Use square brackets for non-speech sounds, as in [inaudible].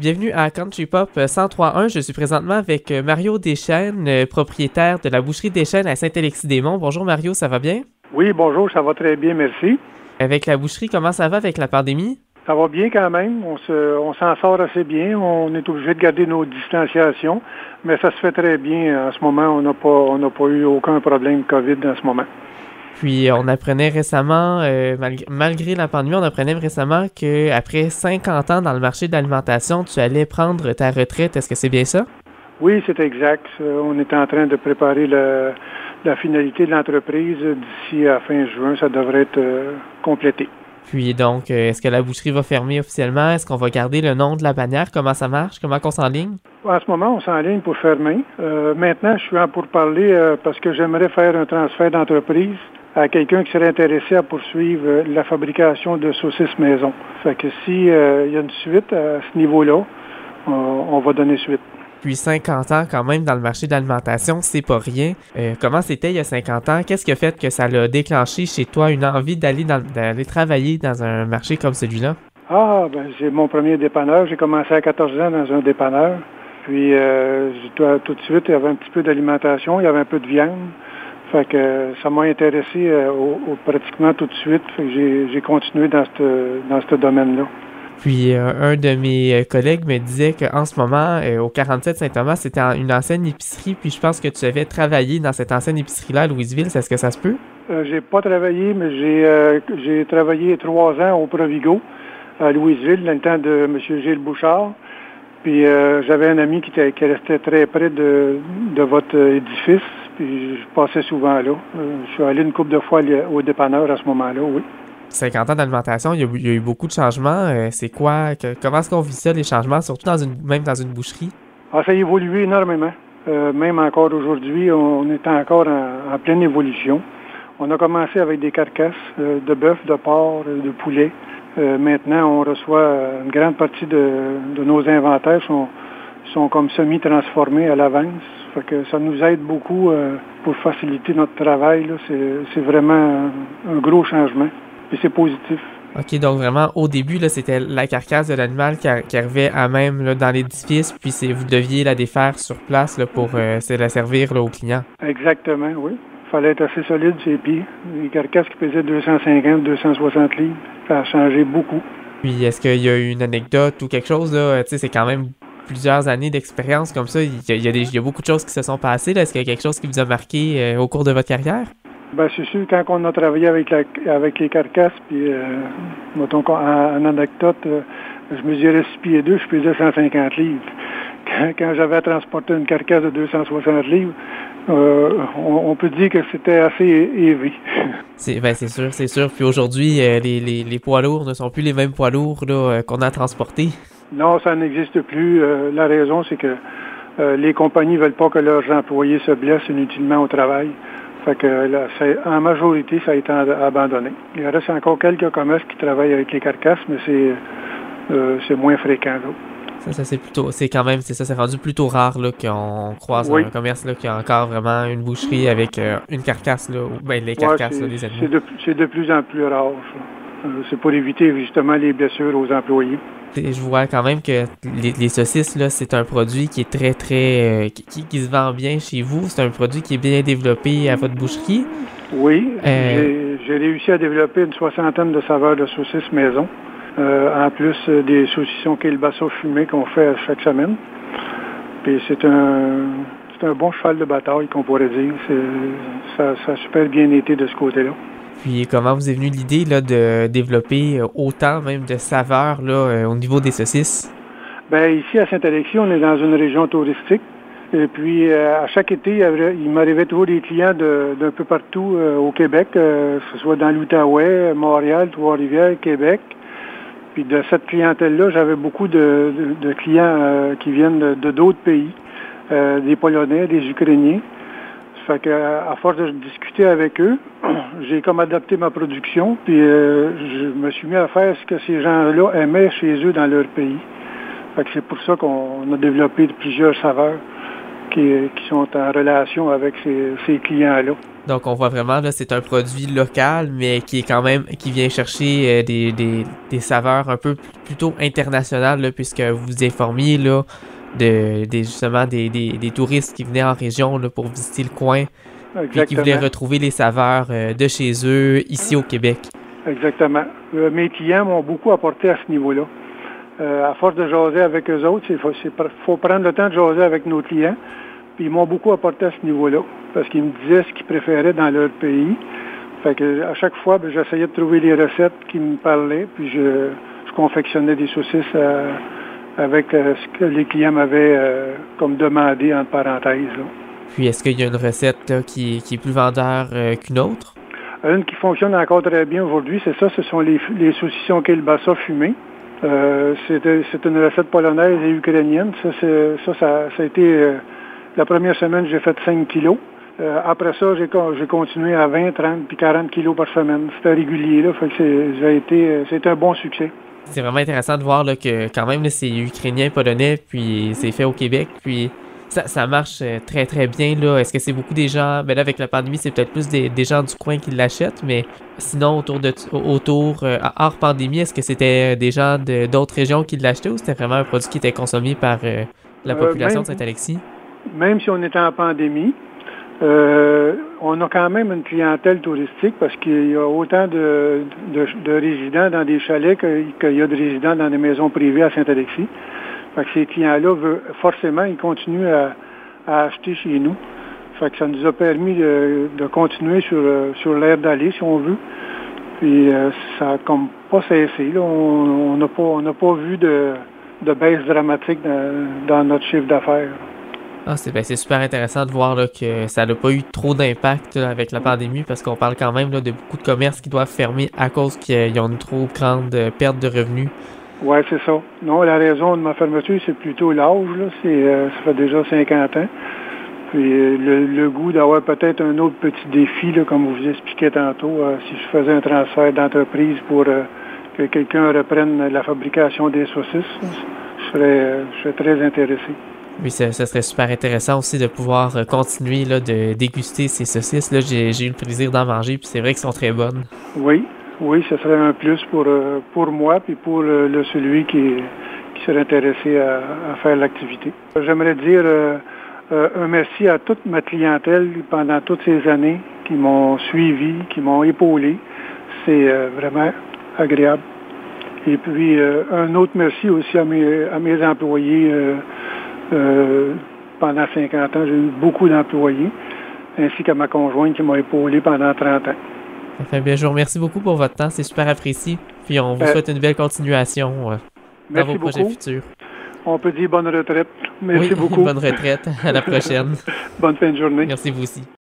Bienvenue à Country Pop 1031. Je suis présentement avec euh, Mario Deschênes, euh, propriétaire de la boucherie Deschênes à Saint-Alexis-des-Monts. Bonjour Mario, ça va bien? Oui, bonjour, ça va très bien, merci. Avec la boucherie, comment ça va avec la pandémie? Ça va bien quand même. On, se, on s'en sort assez bien. On est obligé de garder nos distanciations, mais ça se fait très bien. En ce moment, on n'a pas, on n'a pas eu aucun problème COVID en ce moment. Puis on apprenait récemment, euh, malgré, la pandémie, on apprenait récemment qu'après 50 ans dans le marché de l'alimentation, tu allais prendre ta retraite. Est-ce que c'est bien ça? Oui, c'est exact. On est en train de préparer la finalité de l'entreprise. D'ici à fin juin, ça devrait être euh, complété. Puis donc, euh, est-ce que la boucherie va fermer officiellement? Est-ce qu'on va garder le nom de la bannière? Comment ça marche? Comment on s'enligne? En ce moment, on s'enligne pour fermer. maintenant, je suis en pour parler parce que j'aimerais faire un transfert d'entreprise à quelqu'un qui serait intéressé à poursuivre euh, la fabrication de saucisses maison. Fait que si euh, il y a une suite à ce niveau-là, on va donner suite. Puis 50 ans quand même dans le marché de l'alimentation, c'est pas rien. Euh, comment c'était il y a 50 ans? Qu'est-ce qui a fait que ça l'a déclenché chez toi une envie d'aller d'aller travailler dans un marché comme celui-là? Ah, ben j'ai mon premier dépanneur. J'ai commencé à 14 ans dans un dépanneur. Puis tout de suite, il y avait un petit peu d'alimentation, il y avait un peu de viande. Fait que ça m'a intéressé euh, pratiquement tout de suite. j'ai, continué dans ce dans domaine-là. Puis euh, un de mes euh, collègues me disait qu'en ce moment, au 47 Saint-Thomas, c'était une ancienne épicerie. Puis je pense que tu avais travaillé dans cette ancienne épicerie-là à Louisville. Est-ce que ça se peut? j'ai pas travaillé, mais j'ai, j'ai travaillé trois ans au Provigo à Louisville, dans le temps de M. Gilles Bouchard. Puis j'avais un ami qui, qui restait très près de, de votre édifice. Puis je passais souvent là. Euh, je suis allé une couple de fois au dépanneur à ce moment-là, oui. 50 ans d'alimentation, il, y a eu beaucoup de changements. Euh, c'est quoi? comment est-ce qu'on vit ça, les changements, surtout dans une, même dans une boucherie? Ah, ça a évolué énormément. Euh, même encore aujourd'hui, on, est encore en, pleine évolution. On a commencé avec des carcasses de bœuf, de porc, de poulet. maintenant, on reçoit une grande partie de, nos inventaires sont, sont comme semi-transformés à l'avance que ça nous aide beaucoup euh, pour faciliter notre travail. C'est vraiment un gros changement. Et c'est positif. OK, donc vraiment, au début, c'était la carcasse de l'animal qui, arrivait à même dans l'édifice, puis vous deviez la défaire sur place pour euh, la servir aux clients. Exactement, oui. Il fallait être assez solide ses pieds. Les carcasses qui pesaient 250, 260 livres, ça a changé beaucoup. Puis est-ce qu'il y a une anecdote ou quelque chose, là? C'est quand même plusieurs années d'expérience comme ça, il y, a, beaucoup de choses qui se sont passées. Est-ce qu'il y a quelque chose qui vous a marqué euh, au cours de votre carrière? Ben, c'est sûr, quand on a travaillé avec, avec les carcasses, puis, euh, mettons, en, anecdote, euh, je mesurais 6 pieds 2, je pesais 150 livres. Quand, j'avais à transporter une carcasse de 260 livres, on, peut dire que c'était assez élevé. [laughs] C'est ben, sûr, c'est sûr. Puis aujourd'hui, les, les, poids lourds ne sont plus les mêmes poids lourds qu'on a transportés. Non, ça n'existe plus. Euh, la raison, c'est que euh, les compagnies ne veulent pas que leurs employés se blessent inutilement au travail. Fait que là, en majorité, ça a été abandonné. Il reste encore quelques commerces qui travaillent avec les carcasses, mais c'est euh, moins fréquent. Ça, ça c'est plutôt, c'est quand même, c'est ça, c'est rendu plutôt rare là qu'on croise un commerce là qui a encore vraiment une boucherie avec une carcasse là, ou ben les carcasses des animaux. C'est de, plus en plus rare. c'est pour éviter justement les blessures aux employés je vois quand même que les, saucisses, là, c'est un produit qui est très, très. Euh, qui, se vend bien chez vous. C'est un produit qui est bien développé à votre boucherie. Oui. Euh, j'ai réussi à développer une soixantaine de saveurs de saucisses maison. Euh, en plus des saucissons kielbasa fumés qu'on fait chaque semaine. Puis c'est un. C'est un bon cheval de bataille qu'on pourrait dire. Ça, ça a super bien été de ce côté-là. Puis comment vous est venue l'idée de développer euh, autant même de saveurs là, euh, au niveau des saucisses? Bien, ici à Saint-Alexis, on est dans une région touristique. Et puis, euh, à chaque été, il m'arrivait toujours des clients d'un peu partout au Québec, que ce soit dans l'Outaouais, Montréal, Trois-Rivières, Québec. Puis de cette clientèle-là, j'avais beaucoup de, clients qui viennent de d'autres pays, des Polonais, des Ukrainiens. Fait que, à force de discuter avec eux, [clears throat] j'ai comme adapté ma production, puis euh, je me suis mis à faire ce que ces gens-là aimaient chez eux dans leur pays. Fait que c'est pour ça qu'on a développé plusieurs saveurs qui, sont en relation avec ces, clients-là. Donc on voit vraiment là c'est un produit local mais qui est quand même qui vient chercher des, des, saveurs un peu plutôt internationales puisque vous vous informiez là de, justement des, des, touristes qui venaient en région là, pour visiter le coin et qui voulaient retrouver les saveurs de chez eux ici au Québec. Exactement. mes clients m'ont beaucoup apporté à ce niveau-là. Euh, à force de jaser avec eux autres, il faut, prendre le temps de jaser avec nos clients. Puis ils m'ont beaucoup apporté à ce niveau-là, parce qu'ils me disaient ce qu'ils préféraient dans leur pays. Fait que à chaque fois, ben, j'essayais de trouver les recettes qui me parlaient, puis je, confectionnais des saucisses euh, avec euh, ce que les clients m'avaient comme demandé entre parenthèses. Puis est-ce qu'il y a une recette qui, est plus vendeur qu'une autre? Une qui fonctionne encore très bien aujourd'hui, c'est ça, ce sont les, les saucissons kielbasa fumés. Euh, c'est une recette polonaise et ukrainienne. Ça, ça, ça, a été euh, la première semaine, j'ai fait 5 kilos. Euh, après ça, j'ai continué à 20, 30 puis 40 kilos par semaine. C'était régulier, là. Fait que ça été, c'était un bon succès. C'est vraiment intéressant de voir là, que quand même c'est ukrainien, polonais, puis c'est fait au Québec, puis ça, marche euh, très très bien là. Est-ce que c'est beaucoup des gens, ben là avec la pandémie c'est peut-être plus des, gens du coin qui l'achètent, mais sinon autour de autour euh, hors pandémie, est-ce que c'était des gens d'autres régions qui l'achetaient ou c'était vraiment un produit qui était consommé par euh, la population de Saint-Alexis? Même si on était en pandémie, on a quand même une clientèle touristique parce qu'il y a autant de, résidents dans des chalets qu'il y a de résidents dans des maisons privées à Saint-Alexis. Que ces clients-là, forcément, ils continuent à, acheter chez nous. Ça nous a permis de, continuer sur, euh, sur l'air d'aller, si on veut. Puis euh, ça n'a comme pas cessé. On n'a pas, pas vu de, baisse dramatique dans, notre chiffre d'affaires. Ah, ben, c'est super intéressant de voir que ça n'a pas eu trop d'impact avec la pandémie parce qu'on parle quand même de beaucoup de commerces qui doivent fermer à cause qu'ils ont une trop grande perte de revenus oui, c'est ça. Non, la raison de ma fermeture, c'est plutôt l'âge. C'est, euh, ça fait déjà 50 ans. Puis euh, le, goût d'avoir peut-être un autre petit défi, là, comme vous expliquez tantôt, euh, si je faisais un transfert d'entreprise pour que quelqu'un reprenne la fabrication des saucisses, je serais, je serais très intéressé. Oui, ça, serait super intéressant aussi de pouvoir continuer là, de déguster ces saucisses. Là, j'ai, j'ai eu le plaisir d'en manger, puis c'est vrai qu'elles sont très bonnes. Oui, oui, ce serait un plus pour, euh, pour moi puis pour le, celui qui, serait intéressé à, faire l'activité. J'aimerais dire euh, euh, un merci à toute ma clientèle pendant toutes ces années qui m'ont suivi, qui m'ont épaulé. C'est vraiment agréable. Et puis un autre merci aussi à mes, à mes employés. pendant 50 ans, j'ai eu beaucoup d'employés, ainsi qu'à ma conjointe qui m'a épaulé pendant 30 ans. Enfin, bien, je vous remercie beaucoup pour votre temps. C'est super apprécié. Puis on vous euh, souhaite une belle continuation euh, dans vos projets futurs. On peut dire bonne retraite. Merci [laughs] beaucoup. bonne retraite. À la prochaine. [laughs] bonne fin de journée. Merci vous aussi.